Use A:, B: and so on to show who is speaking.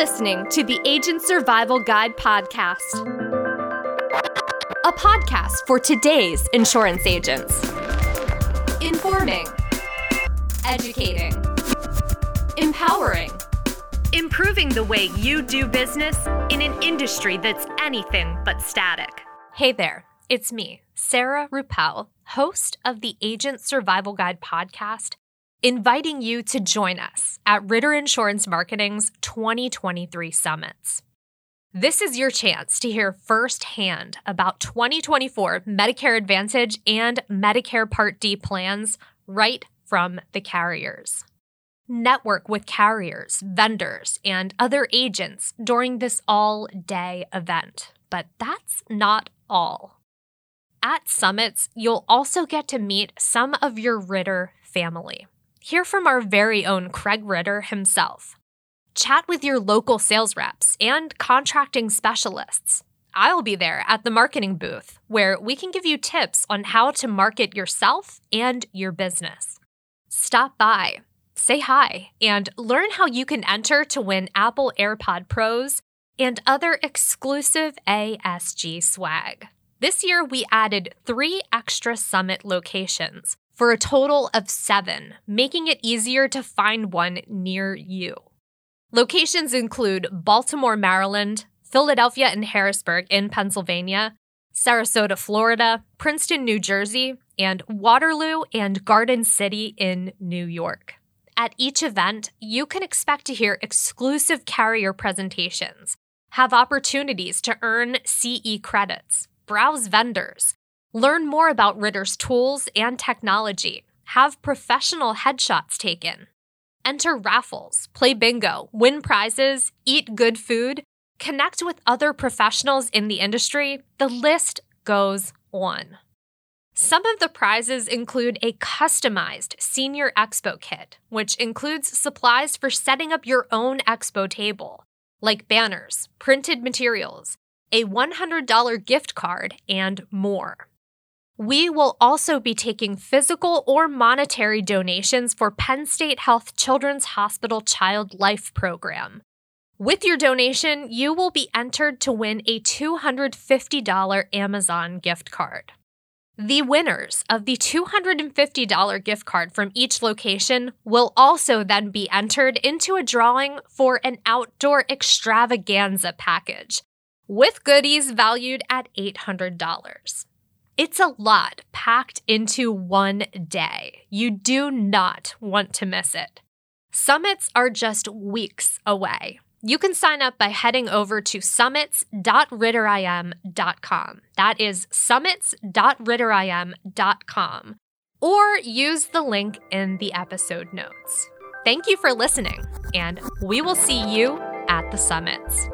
A: listening to the Agent Survival Guide podcast, a podcast for today's insurance agents. Informing, educating, empowering, improving the way you do business in an industry that's anything but static. Hey there, it's me, Sarah Rueppel, host of the Agent Survival Guide podcast inviting you to join us at Ritter Insurance Marketing's 2023 Summits. This is your chance to hear firsthand about 2024 Medicare Advantage and Medicare Part D plans right from the carriers. Network with carriers, vendors, and other agents during this all day event. But that's not all. At summits, you'll also get to meet some of your Ritter family Hear from our very own Craig Ritter himself. Chat with your local sales reps and contracting specialists. I'll be there at the marketing booth where we can give you tips on how to market yourself and your business. Stop by, say hi, and learn how you can enter to win Apple AirPod Pros and other exclusive ASG swag. This year, we added three extra summit locations for a total of seven, making it easier to find one near you. Locations include Baltimore, Maryland, Philadelphia and Harrisburg in Pennsylvania, Sarasota, Florida, Princeton, New Jersey, and Waterloo and Garden City in New York. At each event, you can expect to hear exclusive carrier presentations, have opportunities to earn CE credits, browse vendors, Learn more about Ritter's tools and technology. Have professional headshots taken. Enter raffles, play bingo, win prizes, eat good food, connect with other professionals in the industry. The list goes on. Some of the prizes include a customized Senior Expo kit, which includes supplies for setting up your own expo table, like banners, printed materials, a $100 gift card, and more. We will also be taking physical or monetary donations for Penn State Health Children's Hospital Child Life Program. With your donation, you will be entered to win a $250 Amazon gift card. The winners of the $250 gift card from each location will also then be entered into a drawing for an outdoor extravaganza package with goodies valued at $800. It's a lot packed into one day. You do not want to miss it. Summits are just weeks away. You can sign up by heading over to summits.ritterim.com. That is summits.ritterim.com. Or use the link in the episode notes. Thank you for listening, and we will see you at the summits.